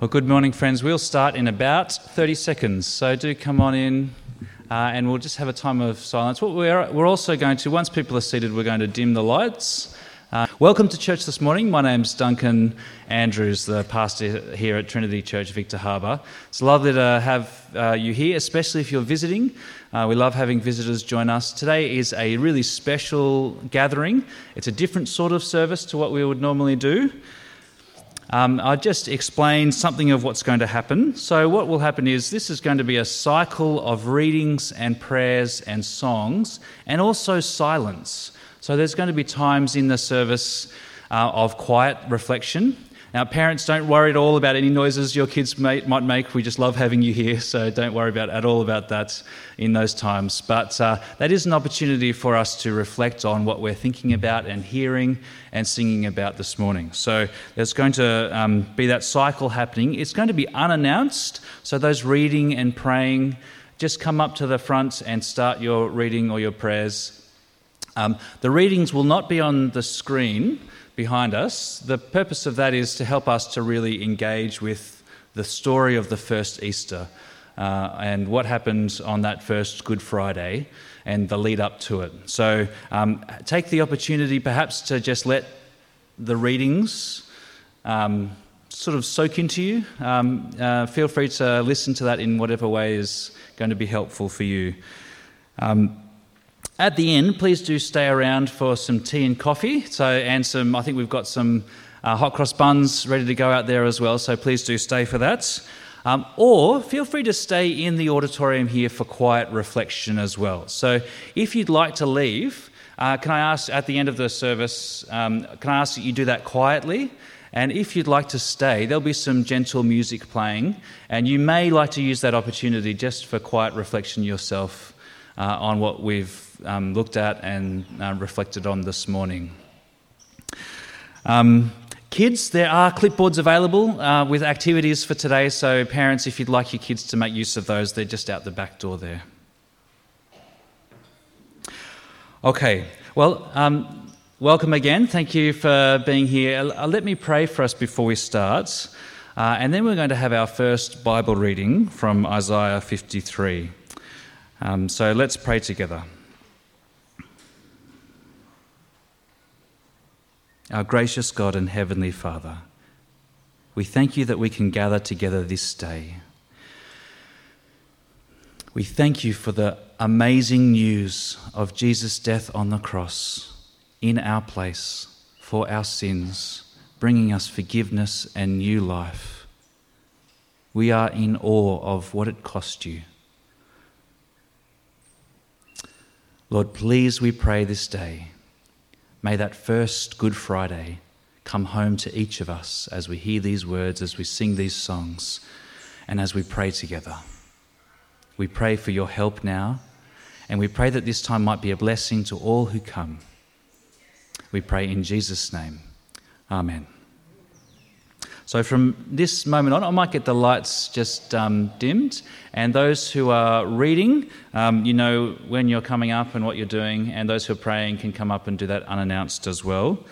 Well, good morning, friends. We'll start in about 30 seconds, so do come on in uh, and we'll just have a time of silence. What we're, we're also going to, once people are seated, we're going to dim the lights. Uh, welcome to church this morning. My name's Duncan Andrews, the pastor here at Trinity Church, Victor Harbor. It's lovely to have uh, you here, especially if you're visiting. Uh, we love having visitors join us. Today is a really special gathering. It's a different sort of service to what we would normally do. Um, I'll just explain something of what's going to happen. So, what will happen is this is going to be a cycle of readings and prayers and songs, and also silence. So, there's going to be times in the service uh, of quiet reflection now, parents, don't worry at all about any noises your kids may, might make. We just love having you here, so don't worry about at all about that in those times. But uh, that is an opportunity for us to reflect on what we're thinking about and hearing and singing about this morning. So there's going to um, be that cycle happening. It's going to be unannounced, so those reading and praying, just come up to the front and start your reading or your prayers. Um, the readings will not be on the screen behind us. The purpose of that is to help us to really engage with the story of the first Easter uh, and what happened on that first Good Friday and the lead up to it. So um, take the opportunity perhaps to just let the readings um, sort of soak into you. Um, uh, feel free to listen to that in whatever way is going to be helpful for you. Um, at the end, please do stay around for some tea and coffee. So, and some, I think we've got some uh, hot cross buns ready to go out there as well. So please do stay for that. Um, or feel free to stay in the auditorium here for quiet reflection as well. So if you'd like to leave, uh, can I ask at the end of the service, um, can I ask that you do that quietly? And if you'd like to stay, there'll be some gentle music playing, and you may like to use that opportunity just for quiet reflection yourself uh, on what we've um, looked at and uh, reflected on this morning. Um, kids, there are clipboards available uh, with activities for today, so parents, if you'd like your kids to make use of those, they're just out the back door there. Okay, well, um, welcome again. Thank you for being here. Uh, let me pray for us before we start. Uh, and then we're going to have our first Bible reading from Isaiah 53. Um, so let's pray together. Our gracious God and Heavenly Father, we thank you that we can gather together this day. We thank you for the amazing news of Jesus' death on the cross in our place for our sins, bringing us forgiveness and new life. We are in awe of what it cost you. Lord, please, we pray this day May that first Good Friday come home to each of us as we hear these words, as we sing these songs, and as we pray together. We pray for your help now, and we pray that this time might be a blessing to all who come. We pray in Jesus' name. Amen. So, from this moment on, I might get the lights just um, dimmed. And those who are reading, um, you know when you're coming up and what you're doing. And those who are praying can come up and do that unannounced as well.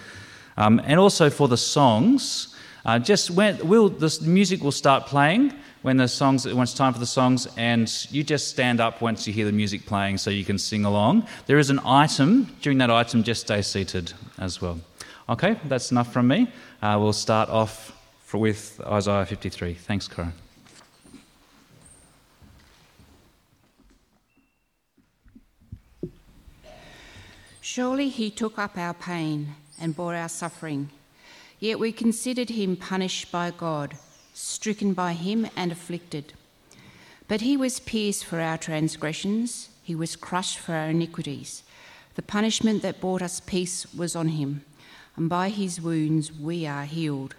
Um, and also for the songs, uh, just when will the music will start playing when the songs when it's time for the songs, and you just stand up once you hear the music playing so you can sing along. There is an item during that item. Just stay seated as well. Okay, that's enough from me. Uh, we'll start off for, with Isaiah 53. Thanks, Corinne. Surely he took up our pain and bore our suffering. Yet we considered him punished by God, stricken by him and afflicted. But he was pierced for our transgressions, he was crushed for our iniquities. The punishment that brought us peace was on him, and by his wounds we are healed.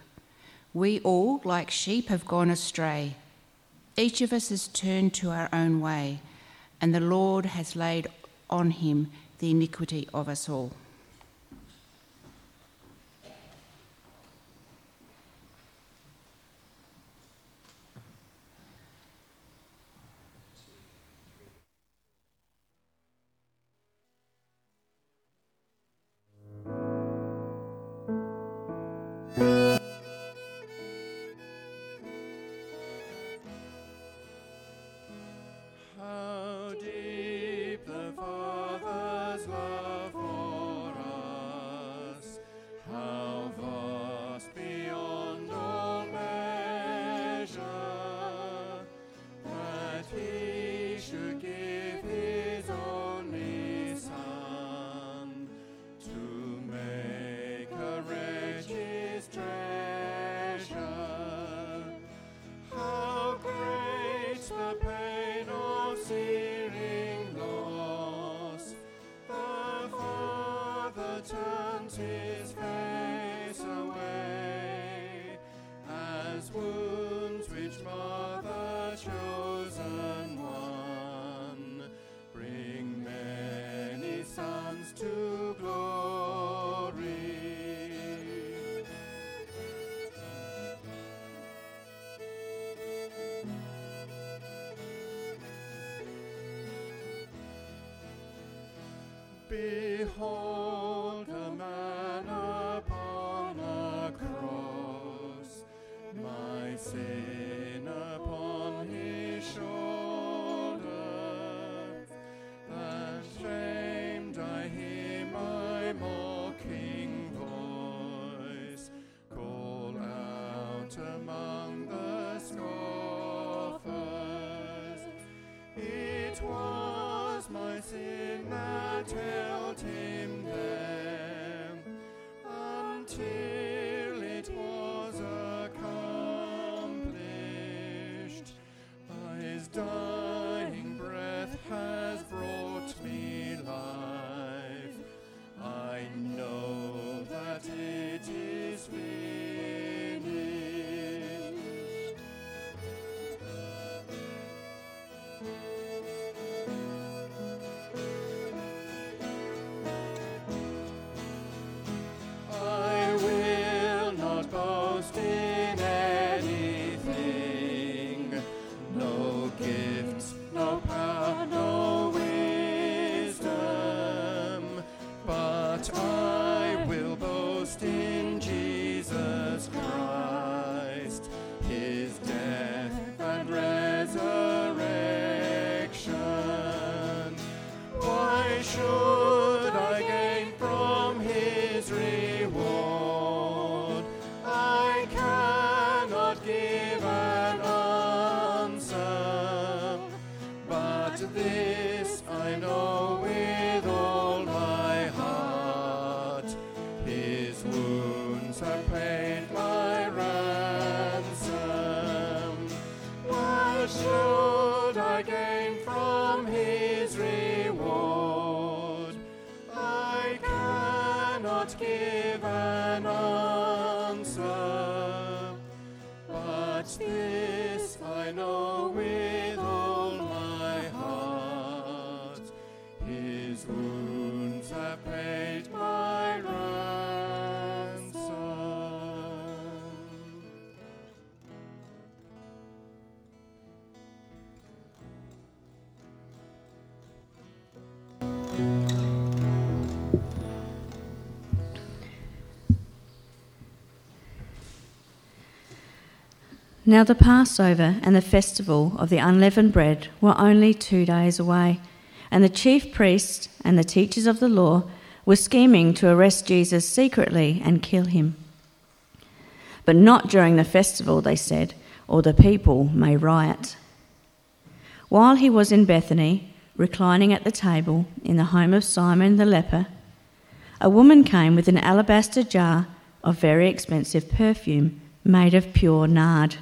We all, like sheep, have gone astray. Each of us has turned to our own way, and the Lord has laid on him the iniquity of us all. Behold a man upon a cross, my sin upon his shoulder. Ashamed I hear my mocking voice call out among the scoffers. It was my sin that paid my ransom. What should Now the Passover and the festival of the unleavened bread were only two days away, and the chief priests and the teachers of the law were scheming to arrest Jesus secretly and kill him. But not during the festival, they said, or the people may riot. While he was in Bethany, reclining at the table in the home of Simon the leper, a woman came with an alabaster jar of very expensive perfume made of pure nard.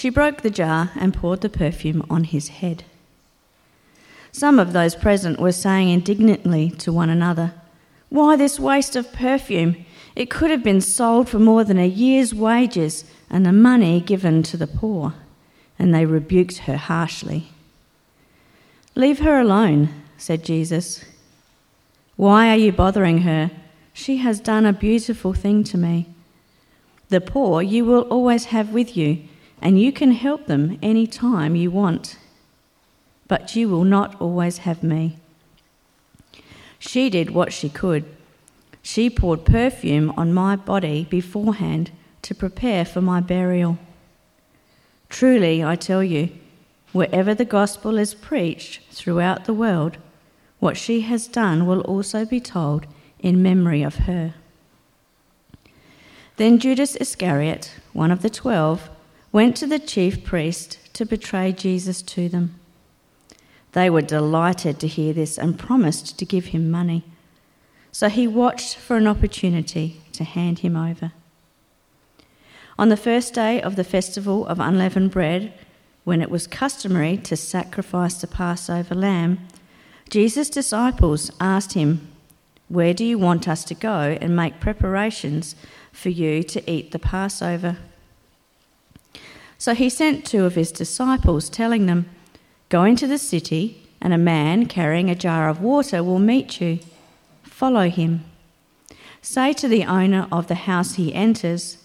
She broke the jar and poured the perfume on his head. Some of those present were saying indignantly to one another, Why this waste of perfume? It could have been sold for more than a year's wages and the money given to the poor. And they rebuked her harshly. Leave her alone, said Jesus. Why are you bothering her? She has done a beautiful thing to me. The poor you will always have with you, and you can help them any time you want. But you will not always have me. She did what she could. She poured perfume on my body beforehand to prepare for my burial. Truly, I tell you, wherever the gospel is preached throughout the world, what she has done will also be told in memory of her. Then Judas Iscariot, one of the twelve, went to the chief priest to betray Jesus to them. They were delighted to hear this and promised to give him money. So he watched for an opportunity to hand him over. On the first day of the festival of unleavened bread, when it was customary to sacrifice the Passover lamb, Jesus' disciples asked him, Where do you want us to go and make preparations for you to eat the Passover? So he sent two of his disciples, telling them, Go into the city, and a man carrying a jar of water will meet you. Follow him. Say to the owner of the house he enters,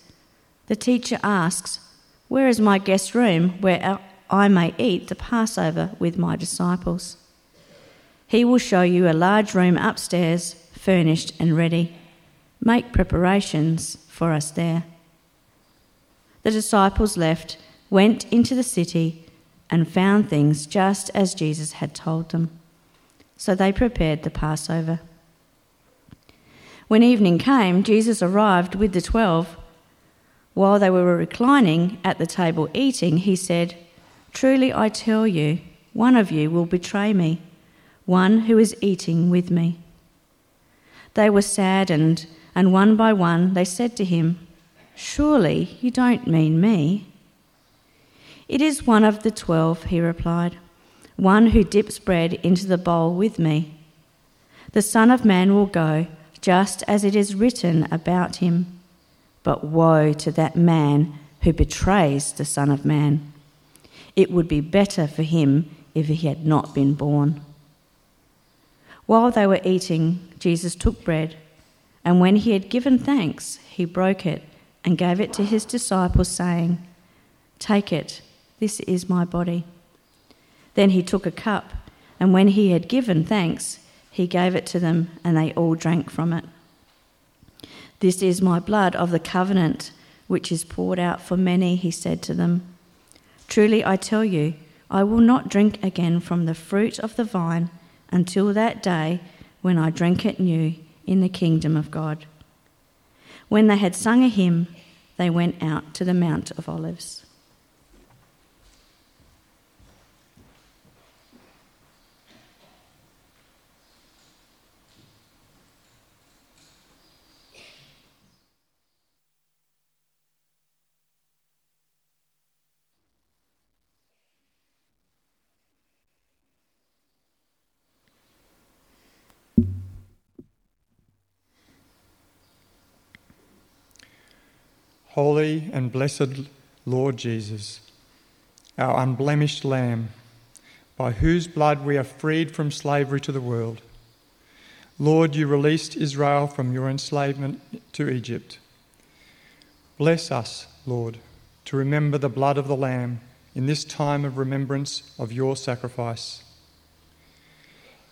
The teacher asks, Where is my guest room where I may eat the Passover with my disciples? He will show you a large room upstairs, furnished and ready. Make preparations for us there. The disciples left went into the city and found things just as Jesus had told them. So they prepared the Passover. When evening came, Jesus arrived with the twelve. While they were reclining at the table eating, he said, Truly I tell you, one of you will betray me, one who is eating with me. They were saddened, and one by one they said to him, Surely you don't mean me. It is one of the twelve, he replied, one who dips bread into the bowl with me. The Son of Man will go just as it is written about him. But woe to that man who betrays the Son of Man. It would be better for him if he had not been born. While they were eating, Jesus took bread, and when he had given thanks, he broke it and gave it to his disciples, saying, Take it this is my body. Then he took a cup, and when he had given thanks, he gave it to them, and they all drank from it. This is my blood of the covenant, which is poured out for many, he said to them. Truly I tell you, I will not drink again from the fruit of the vine until that day when I drink it new in the kingdom of God. When they had sung a hymn, they went out to the Mount of Olives. Holy and blessed Lord Jesus, our unblemished Lamb, by whose blood we are freed from slavery to the world. Lord, you released Israel from your enslavement to Egypt. Bless us, Lord, to remember the blood of the Lamb in this time of remembrance of your sacrifice.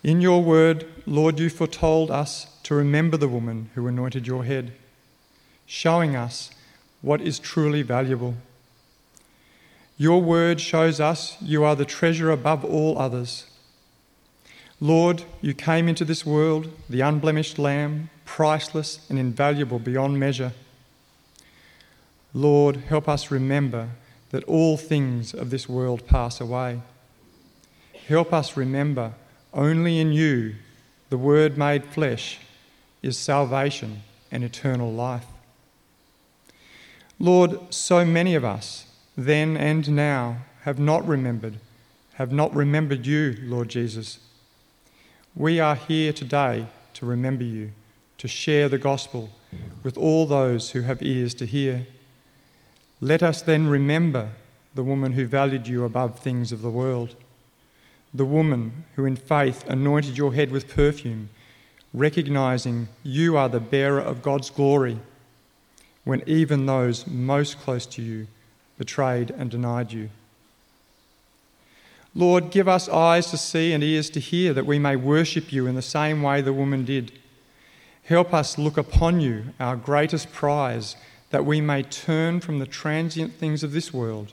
In your word, Lord, you foretold us to remember the woman who anointed your head, showing us what is truly valuable. Your word shows us you are the treasure above all others. Lord, you came into this world, the unblemished Lamb, priceless and invaluable beyond measure. Lord, help us remember that all things of this world pass away. Help us remember only in you, the Word made flesh, is salvation and eternal life. Lord, so many of us, then and now, have not remembered, have not remembered you, Lord Jesus. We are here today to remember you, to share the gospel with all those who have ears to hear. Let us then remember the woman who valued you above things of the world, the woman who in faith anointed your head with perfume, recognizing you are the bearer of God's glory when even those most close to you betrayed and denied you. Lord, give us eyes to see and ears to hear that we may worship you in the same way the woman did. Help us look upon you, our greatest prize, that we may turn from the transient things of this world,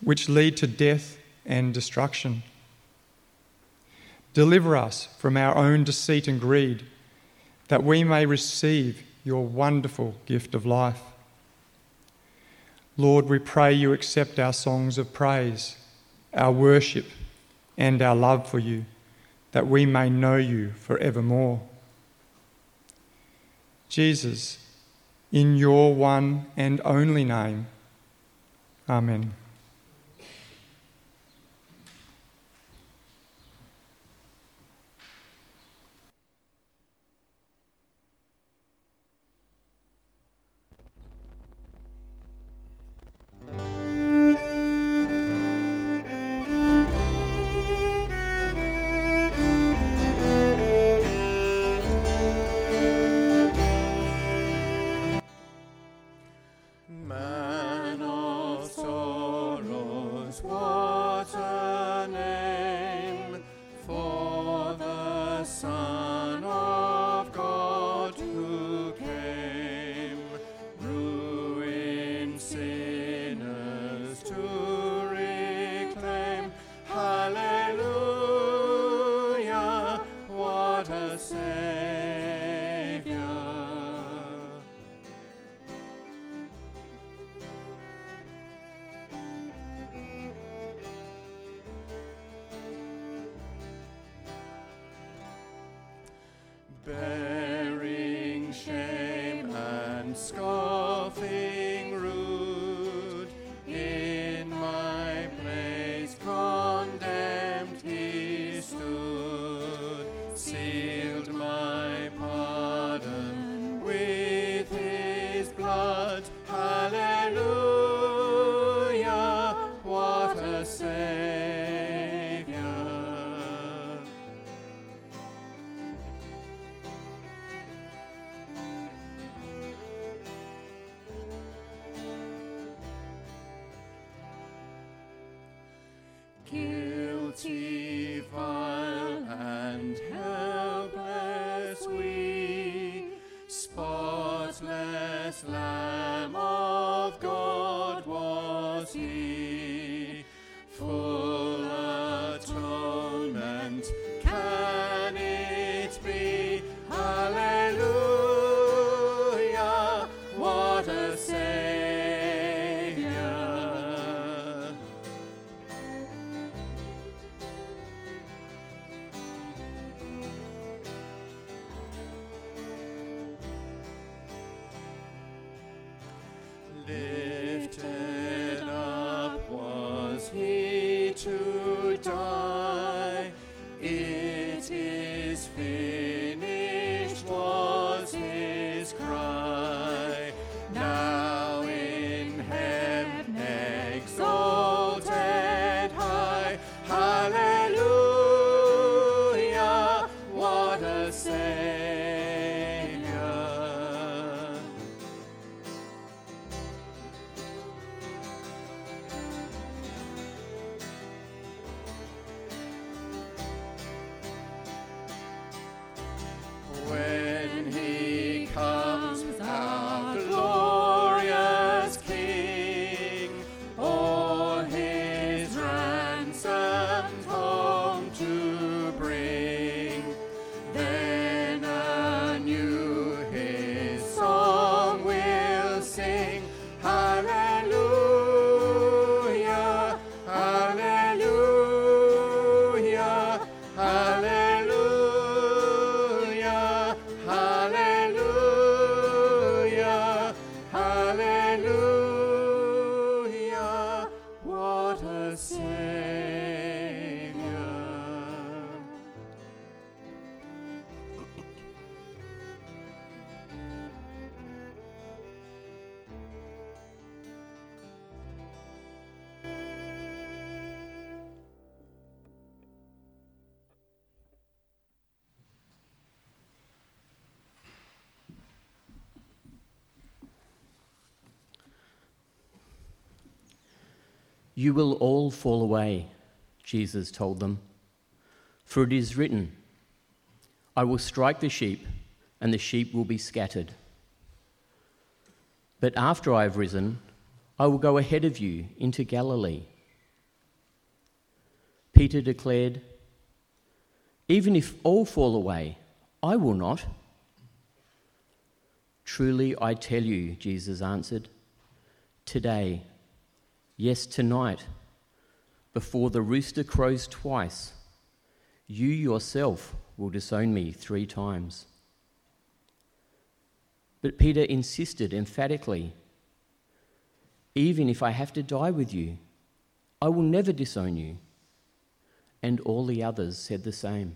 which lead to death and destruction. Deliver us from our own deceit and greed, that we may receive your wonderful gift of life. Lord, we pray you accept our songs of praise, our worship, and our love for you, that we may know you forevermore. Jesus, in your one and only name, Amen. You will all fall away, Jesus told them. For it is written, I will strike the sheep, and the sheep will be scattered. But after I have risen, I will go ahead of you into Galilee. Peter declared, Even if all fall away, I will not. Truly I tell you, Jesus answered, today, yes, tonight, before the rooster crows twice, you yourself will disown me three times. But Peter insisted emphatically, Even if I have to die with you, I will never disown you. And all the others said the same.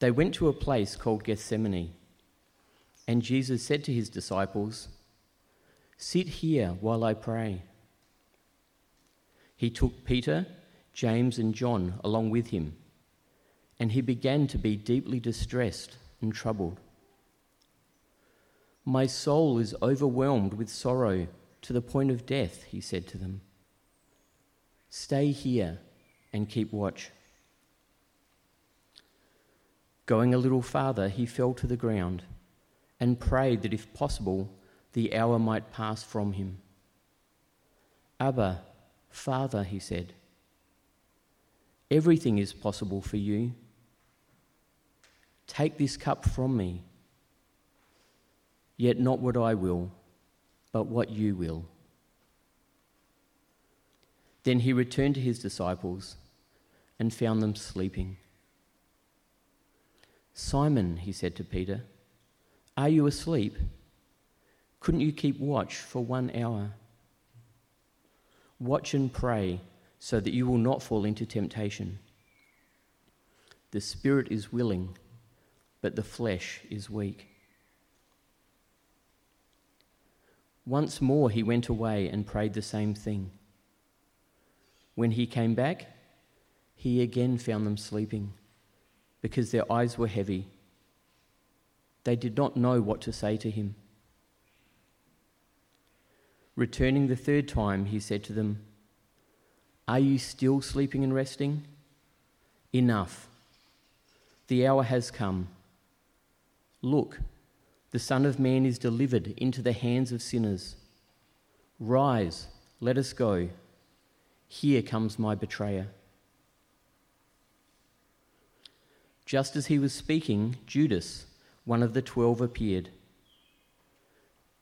They went to a place called Gethsemane, and Jesus said to his disciples, Sit here while I pray. He took Peter, James, and John along with him, and he began to be deeply distressed and troubled. My soul is overwhelmed with sorrow to the point of death, he said to them. Stay here and keep watch. Going a little farther, he fell to the ground and prayed that if possible, the hour might pass from him. Abba, Father, he said, everything is possible for you. Take this cup from me, yet not what I will, but what you will. Then he returned to his disciples and found them sleeping. Simon, he said to Peter, Are you asleep? Couldn't you keep watch for one hour? Watch and pray so that you will not fall into temptation. The spirit is willing, but the flesh is weak. Once more he went away and prayed the same thing. When he came back, he again found them sleeping because their eyes were heavy. They did not know what to say to him. Returning the third time, he said to them, Are you still sleeping and resting? Enough. The hour has come. Look, the Son of Man is delivered into the hands of sinners. Rise, let us go. Here comes my betrayer. Just as he was speaking, Judas, one of the twelve, appeared.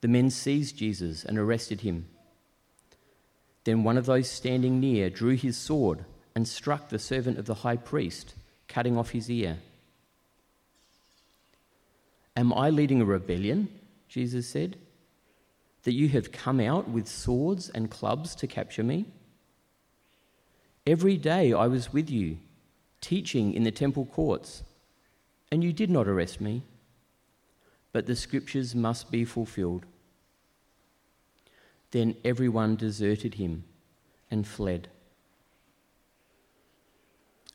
The men seized Jesus and arrested him. Then one of those standing near drew his sword and struck the servant of the high priest, cutting off his ear. Am I leading a rebellion? Jesus said, that you have come out with swords and clubs to capture me? Every day I was with you, teaching in the temple courts, and you did not arrest me. But the scriptures must be fulfilled. Then everyone deserted him and fled.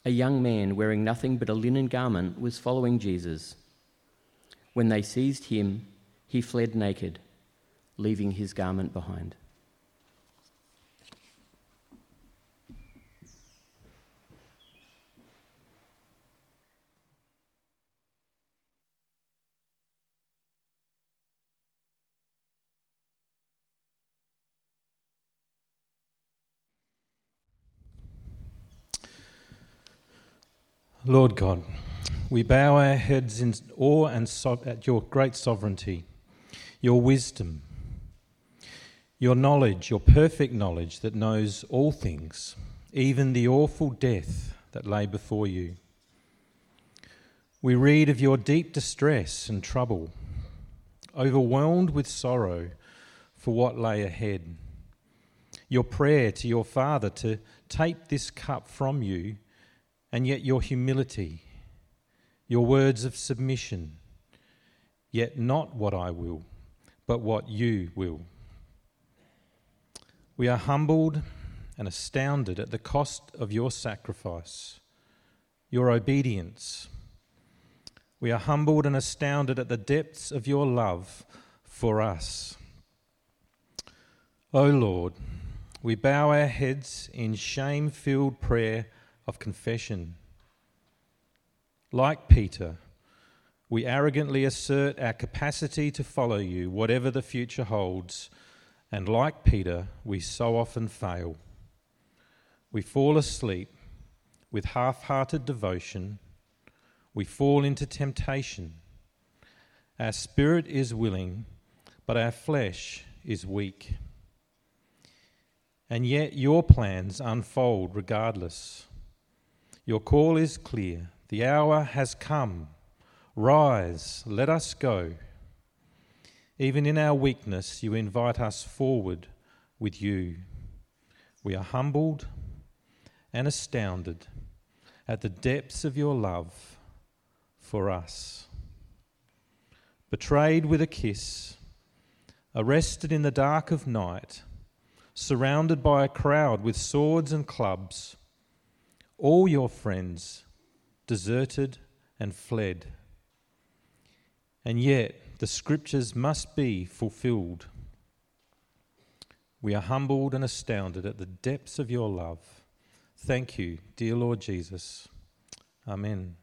A young man wearing nothing but a linen garment was following Jesus. When they seized him, he fled naked, leaving his garment behind. Lord God, we bow our heads in awe and so- at your great sovereignty, your wisdom, your knowledge, your perfect knowledge that knows all things, even the awful death that lay before you. We read of your deep distress and trouble, overwhelmed with sorrow for what lay ahead. Your prayer to your Father to take this cup from you and yet your humility, your words of submission, yet not what I will, but what you will. We are humbled and astounded at the cost of your sacrifice, your obedience. We are humbled and astounded at the depths of your love for us. O Lord, we bow our heads in shame filled prayer of confession. Like Peter, we arrogantly assert our capacity to follow you, whatever the future holds, and like Peter, we so often fail. We fall asleep with half hearted devotion, we fall into temptation. Our spirit is willing, but our flesh is weak. And yet your plans unfold regardless. Your call is clear. The hour has come. Rise, let us go. Even in our weakness, you invite us forward with you. We are humbled and astounded at the depths of your love for us. Betrayed with a kiss, arrested in the dark of night, surrounded by a crowd with swords and clubs all your friends deserted and fled. And yet the scriptures must be fulfilled. We are humbled and astounded at the depths of your love. Thank you, dear Lord Jesus. Amen.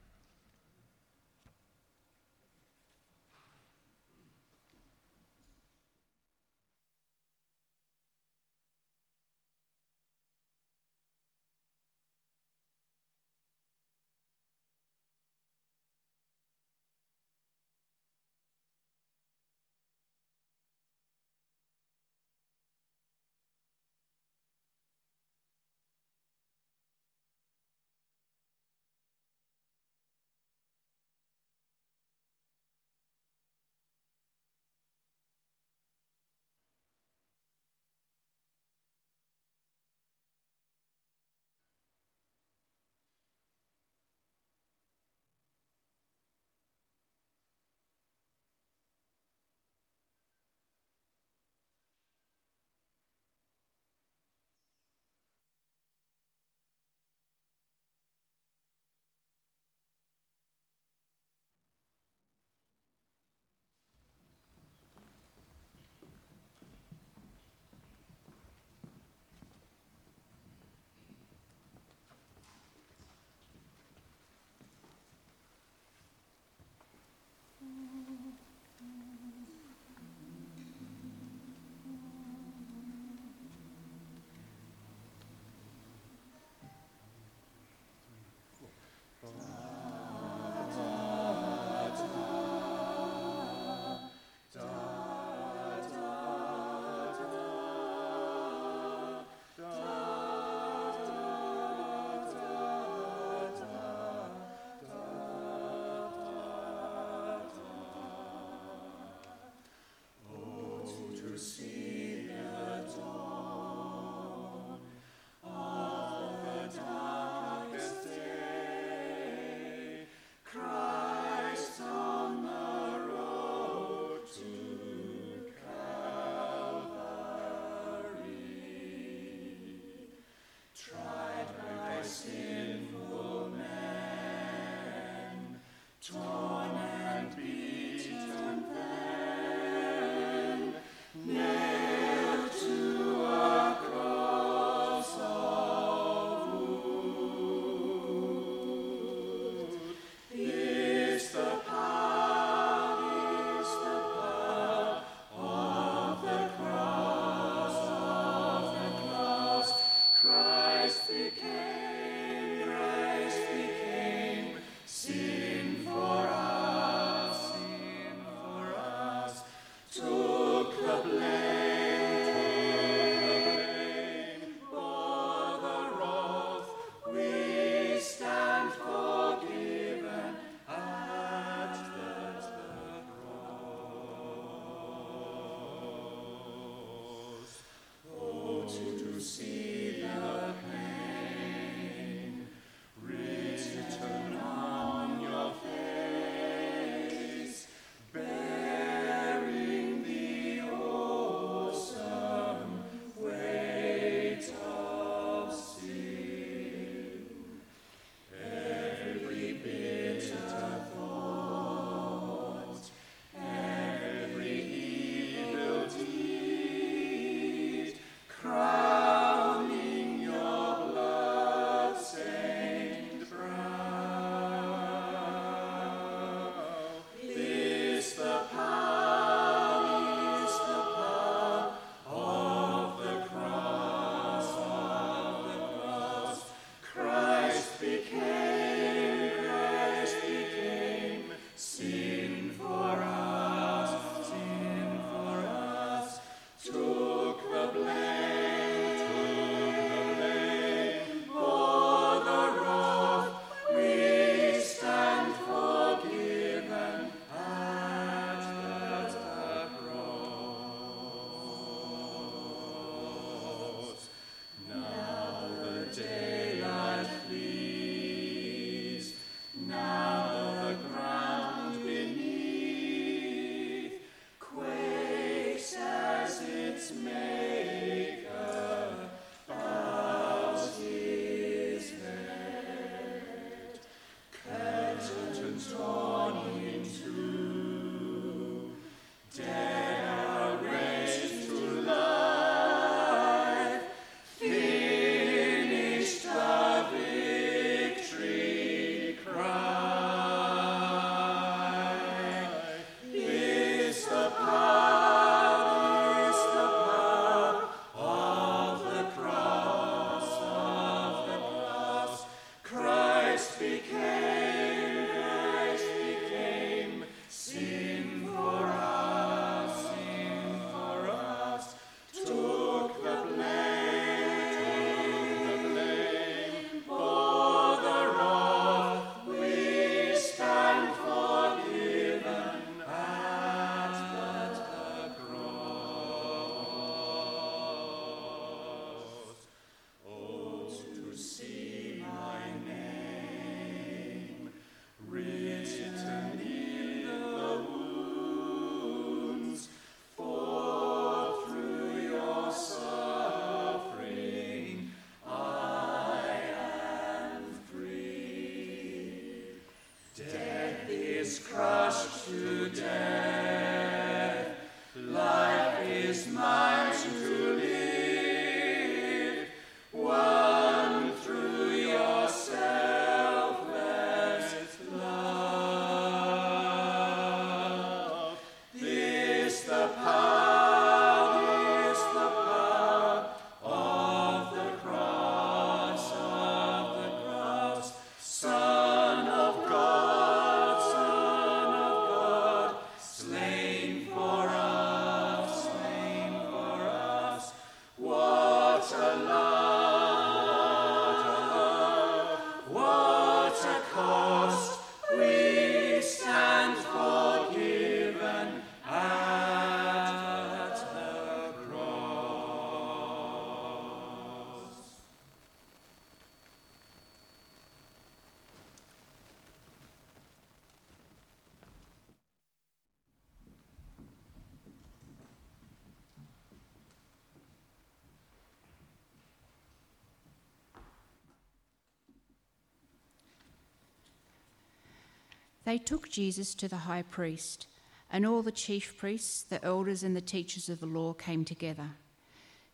They took Jesus to the high priest, and all the chief priests, the elders, and the teachers of the law came together.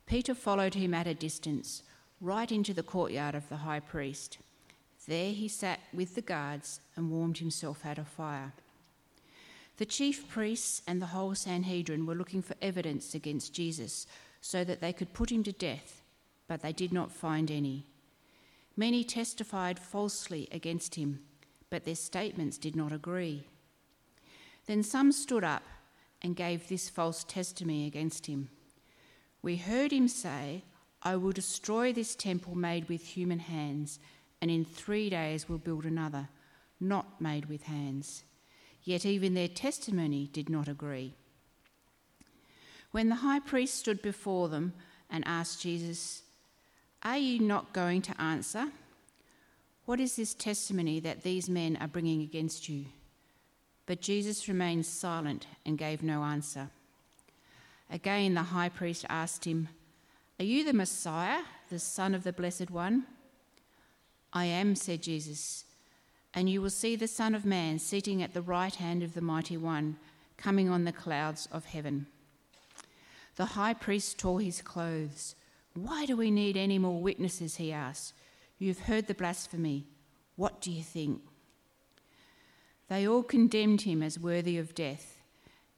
Peter followed him at a distance, right into the courtyard of the high priest. There he sat with the guards and warmed himself at a fire. The chief priests and the whole Sanhedrin were looking for evidence against Jesus so that they could put him to death, but they did not find any. Many testified falsely against him, but their statements did not agree. Then some stood up and gave this false testimony against him. We heard him say, I will destroy this temple made with human hands, and in three days will build another, not made with hands. Yet even their testimony did not agree. When the high priest stood before them and asked Jesus, Are you not going to answer? What is this testimony that these men are bringing against you? But Jesus remained silent and gave no answer. Again, the high priest asked him, Are you the Messiah, the Son of the Blessed One? I am, said Jesus, and you will see the Son of Man sitting at the right hand of the Mighty One, coming on the clouds of heaven. The high priest tore his clothes. Why do we need any more witnesses? He asked. You've heard the blasphemy. What do you think? They all condemned him as worthy of death.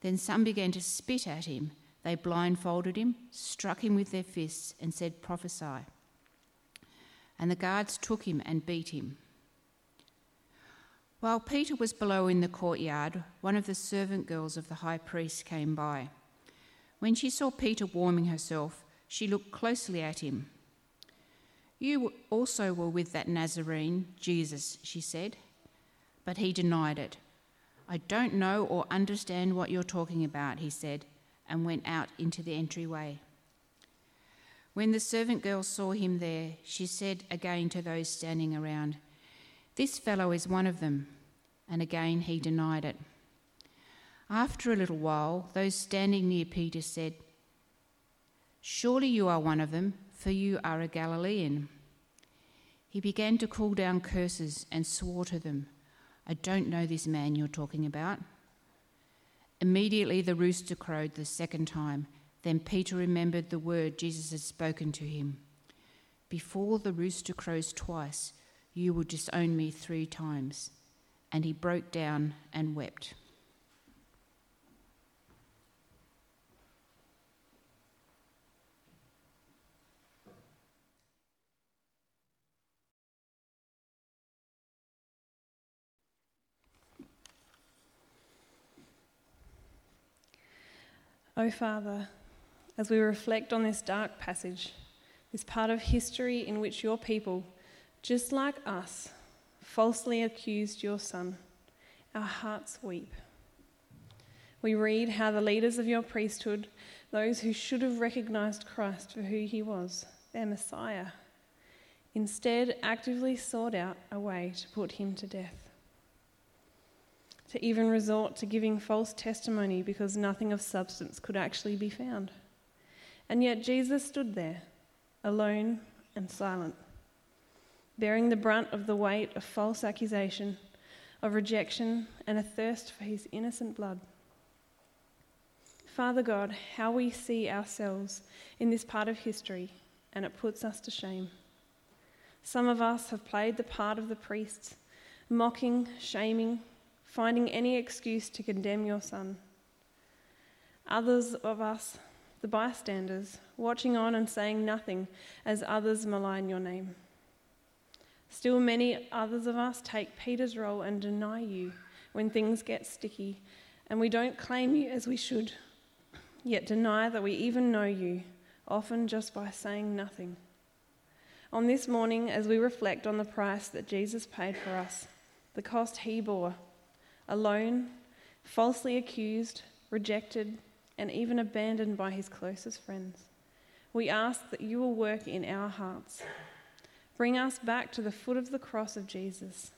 Then some began to spit at him. They blindfolded him, struck him with their fists, and said, Prophesy. And the guards took him and beat him. While Peter was below in the courtyard, one of the servant girls of the high priest came by. When she saw Peter warming herself, she looked closely at him. You also were with that Nazarene, Jesus, she said. But he denied it. I don't know or understand what you're talking about, he said, and went out into the entryway. When the servant girl saw him there, she said again to those standing around, This fellow is one of them. And again he denied it. After a little while, those standing near Peter said, Surely you are one of them, for you are a Galilean. He began to call down curses and swore to them. I don't know this man you're talking about. Immediately the rooster crowed the second time. Then Peter remembered the word Jesus had spoken to him Before the rooster crows twice, you will disown me three times. And he broke down and wept. O oh, Father, as we reflect on this dark passage, this part of history in which your people, just like us, falsely accused your Son, our hearts weep. We read how the leaders of your priesthood, those who should have recognized Christ for who he was, their Messiah, instead actively sought out a way to put him to death to even resort to giving false testimony because nothing of substance could actually be found. And yet Jesus stood there, alone and silent, bearing the brunt of the weight of false accusation, of rejection, and a thirst for his innocent blood. Father God, how we see ourselves in this part of history, and it puts us to shame. Some of us have played the part of the priests, mocking, shaming, finding any excuse to condemn your son. Others of us, the bystanders, watching on and saying nothing as others malign your name. Still, many others of us take Peter's role and deny you when things get sticky, and we don't claim you as we should, yet deny that we even know you, often just by saying nothing. On this morning, as we reflect on the price that Jesus paid for us, the cost he bore, alone, falsely accused, rejected, and even abandoned by his closest friends. We ask that you will work in our hearts. Bring us back to the foot of the cross of Jesus.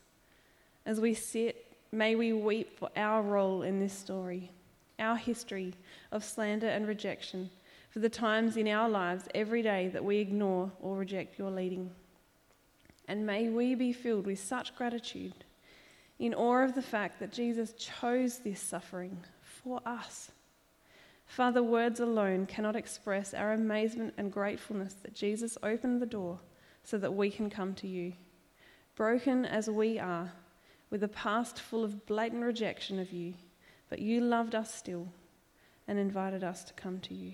As we sit, may we weep for our role in this story, our history of slander and rejection, for the times in our lives every day that we ignore or reject your leading. And may we be filled with such gratitude in awe of the fact that Jesus chose this suffering for us. Father, words alone cannot express our amazement and gratefulness that Jesus opened the door so that we can come to you. Broken as we are, with a past full of blatant rejection of you, but you loved us still and invited us to come to you.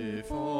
与佛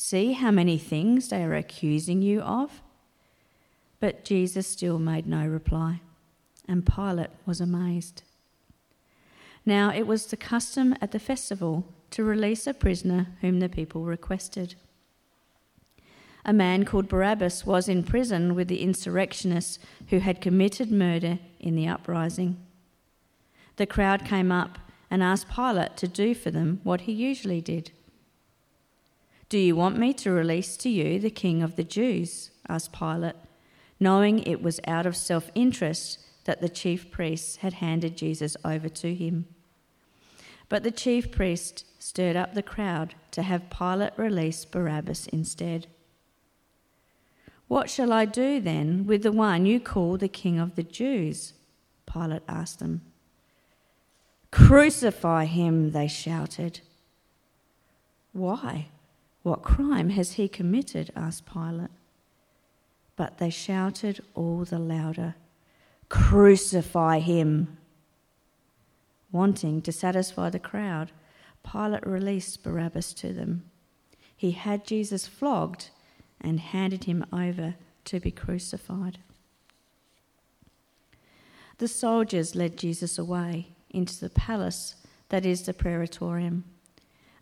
See how many things they are accusing you of? But Jesus still made no reply, and Pilate was amazed. Now it was the custom at the festival to release a prisoner whom the people requested. A man called Barabbas was in prison with the insurrectionists who had committed murder in the uprising. The crowd came up and asked Pilate to do for them what he usually did. Do you want me to release to you the king of the Jews? asked Pilate, knowing it was out of self interest that the chief priests had handed Jesus over to him. But the chief priest stirred up the crowd to have Pilate release Barabbas instead. What shall I do then with the one you call the king of the Jews? Pilate asked them. Crucify him, they shouted. Why? What crime has he committed? asked Pilate. But they shouted all the louder, Crucify him! Wanting to satisfy the crowd, Pilate released Barabbas to them. He had Jesus flogged and handed him over to be crucified. The soldiers led Jesus away into the palace that is the praetorium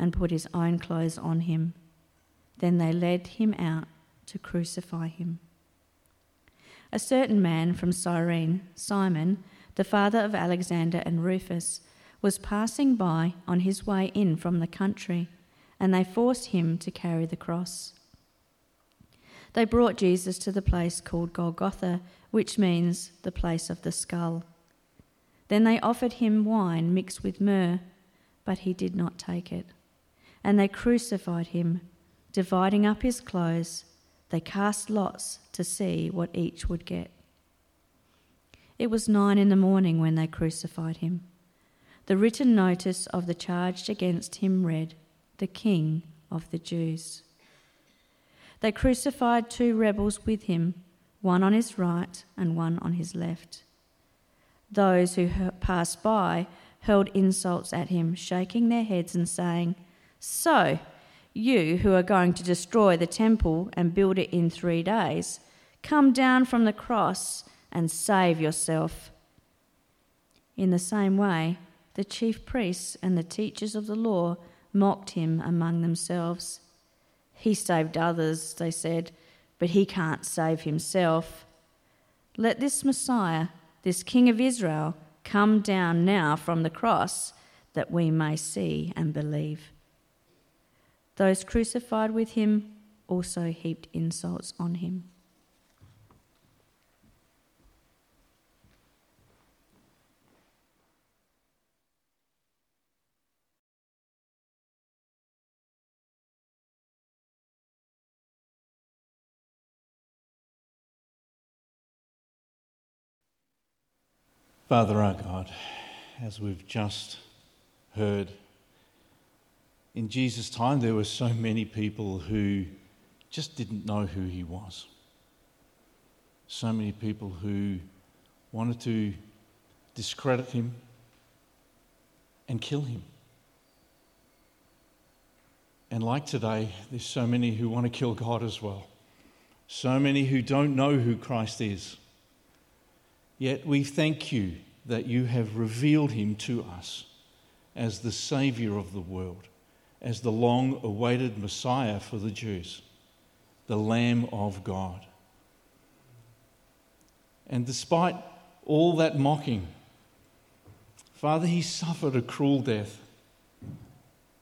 and put his own clothes on him. Then they led him out to crucify him. A certain man from Cyrene, Simon, the father of Alexander and Rufus, was passing by on his way in from the country and they forced him to carry the cross. They brought Jesus to the place called Golgotha, which means the place of the skull. Then they offered him wine mixed with myrrh, but he did not take it. And they crucified him, dividing up his clothes. They cast lots to see what each would get. It was nine in the morning when they crucified him. The written notice of the charge against him read, the King of the Jews. They crucified two rebels with him, one on his right and one on his left. Those who passed by hurled insults at him, shaking their heads and saying, So, you who are going to destroy the temple and build it in three days, come down from the cross and save yourself. In the same way, the chief priests and the teachers of the law mocked him among themselves. He saved others, they said, but he can't save himself. Let this Messiah, this King of Israel, come down now from the cross that we may see and believe. Those crucified with him also heaped insults on him. Father our God, as we've just heard, in Jesus' time there were so many people who just didn't know who he was. So many people who wanted to discredit him and kill him. And like today, there's so many who want to kill God as well. So many who don't know who Christ is. Yet we thank you that you have revealed him to us as the Saviour of the world, as the long awaited Messiah for the Jews. the Lamb of God. And despite all that mocking, Father, he suffered a cruel death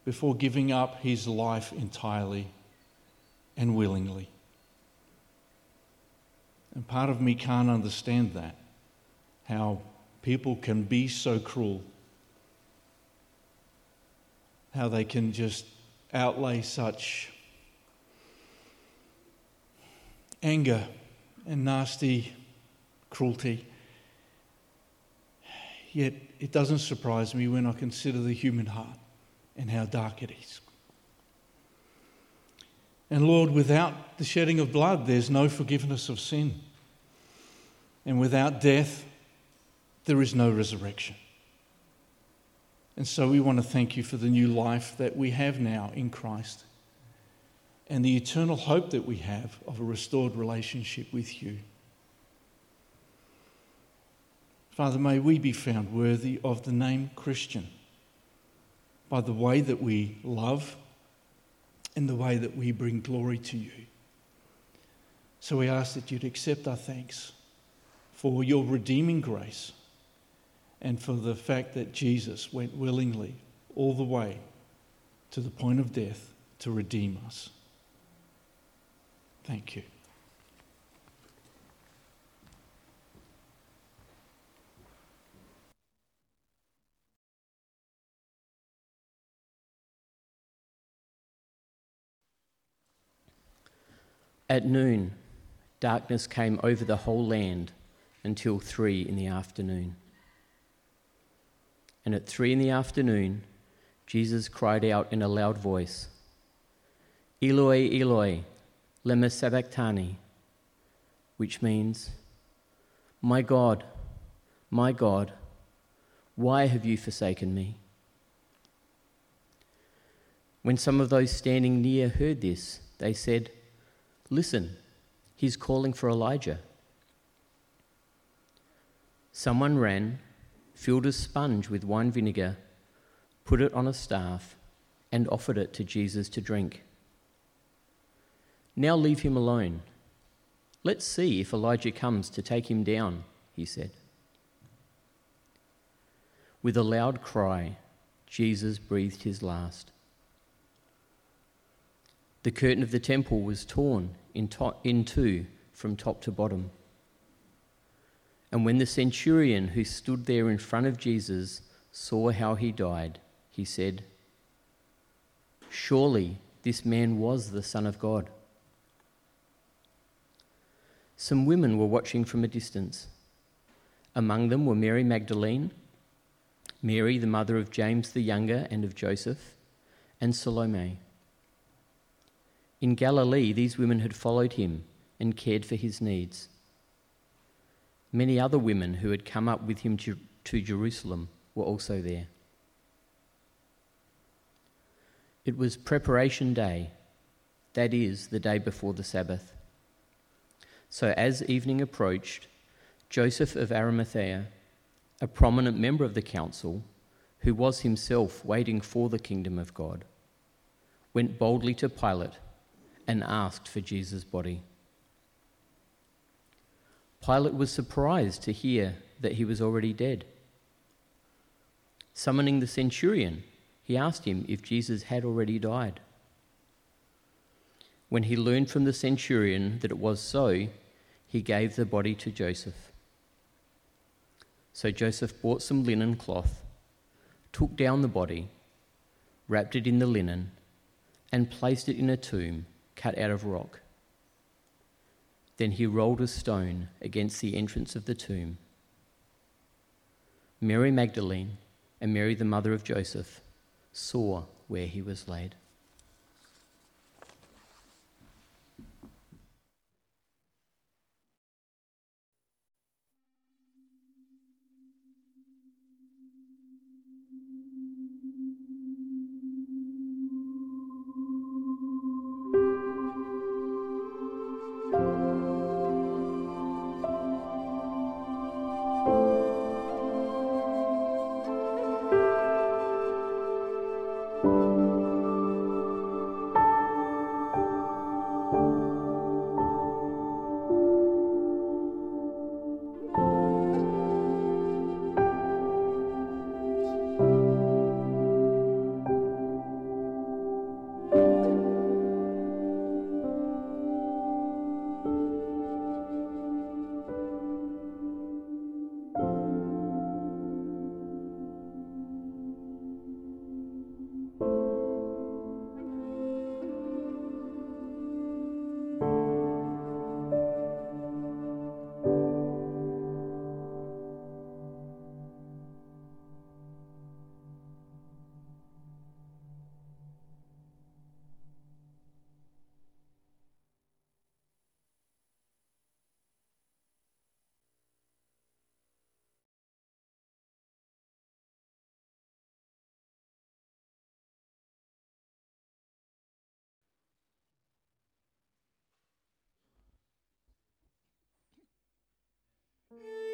before giving up his life entirely and willingly. And part of me can't understand that, how people can be so cruel, how they can just outlay such anger and nasty cruelty. Yet it doesn't surprise me when I consider the human heart and how dark it is. And Lord, without the shedding of blood, there's no forgiveness of sin. And without death, there is no resurrection. And so we want to thank you for the new life that we have now in Christ and the eternal hope that we have of a restored relationship with you. Father, may we be found worthy of the name Christian by the way that we love and the way that we bring glory to you. So we ask that you'd accept our thanks for your redeeming grace and for the fact that Jesus went willingly all the way to the point of death to redeem us. Thank you. At noon, darkness came over the whole land until three in the afternoon. And at three in the afternoon, Jesus cried out in a loud voice, Eloi, Eloi, lema sabachthani, which means, My God, my God, why have you forsaken me? When some of those standing near heard this, they said, Listen, he's calling for Elijah. Someone ran, filled a sponge with wine vinegar, put it on a staff, and offered it to Jesus to drink. Now leave him alone. Let's see if Elijah comes to take him down, he said. With a loud cry, Jesus breathed his last. The curtain of the temple was torn in, to- in two from top to bottom. And when the centurion who stood there in front of Jesus saw how he died, he said, Surely this man was the Son of God. Some women were watching from a distance. Among them were Mary Magdalene, Mary, the mother of James the younger and of Joseph, and Salome. In Galilee, these women had followed him and cared for his needs. Many other women who had come up with him to, to Jerusalem were also there. It was preparation day, that is, the day before the Sabbath. So as evening approached, Joseph of Arimathea, a prominent member of the council, who was himself waiting for the kingdom of God, went boldly to Pilate and asked for Jesus' body. Pilate was surprised to hear that he was already dead. Summoning the centurion, he asked him if Jesus had already died. When he learned from the centurion that it was so, he gave the body to Joseph. So Joseph bought some linen cloth, took down the body, wrapped it in the linen, and placed it in a tomb cut out of rock. Then he rolled a stone against the entrance of the tomb. Mary Magdalene and Mary, the mother of Joseph, saw where he was laid. Mm.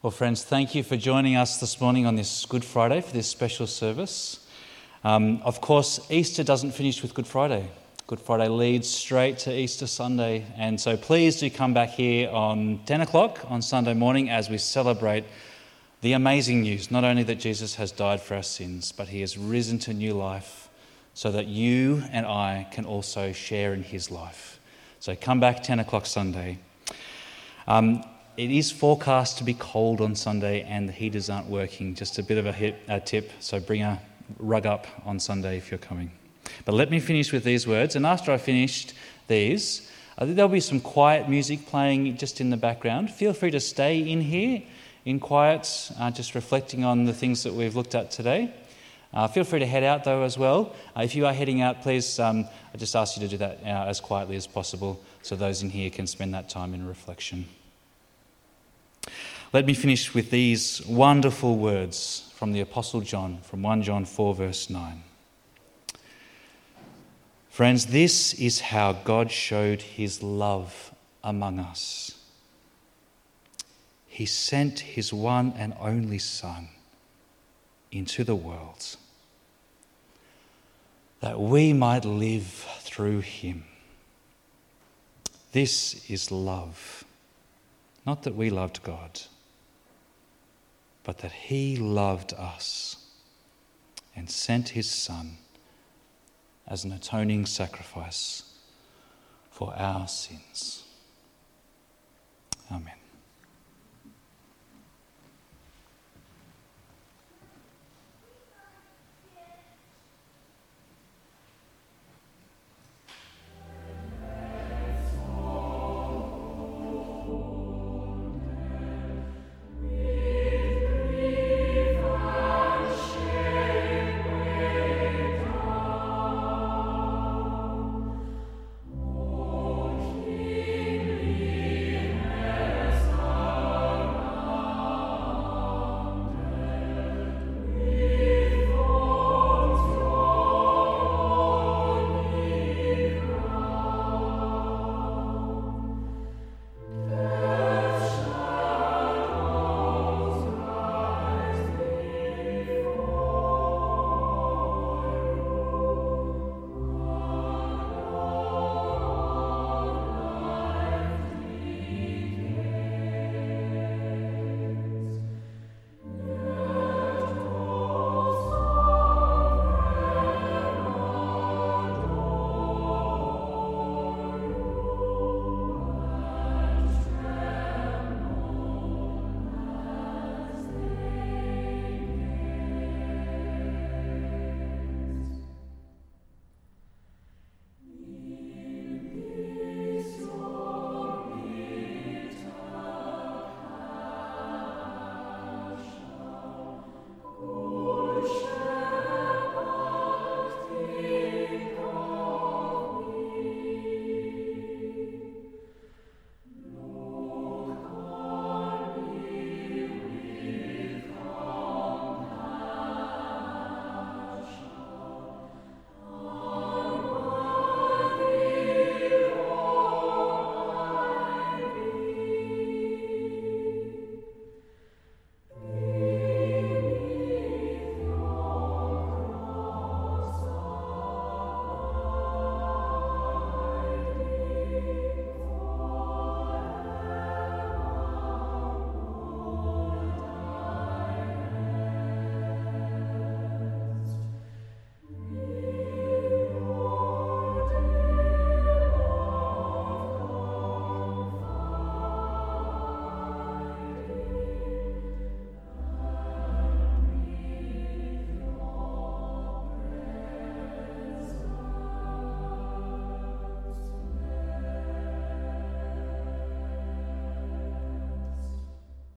Well, friends, thank you for joining us this morning on this Good Friday for this special service. Um, of course, Easter doesn't finish with Good Friday. Good Friday leads straight to Easter Sunday. And so please do come back here on 10 o'clock on Sunday morning as we celebrate the amazing news not only that Jesus has died for our sins, but he has risen to new life so that you and I can also share in his life. So come back 10 o'clock Sunday. Um, it is forecast to be cold on Sunday and the heaters aren't working. Just a bit of a, a tip, so bring a rug up on Sunday if you're coming. But let me finish with these words, and after I finished these, I think there'll be some quiet music playing just in the background. Feel free to stay in here in quiet, uh, just reflecting on the things that we've looked at today. Uh, feel free to head out though as well. Uh, if you are heading out, please, um, I just ask you to do that uh, as quietly as possible so those in here can spend that time in reflection. Let me finish with these wonderful words from the Apostle John, from 1 John 4, verse 9. Friends, this is how God showed his love among us. He sent his one and only Son into the world that we might live through him. This is love. Not that we loved God, but that he loved us and sent his Son as an atoning sacrifice for our sins. Amen.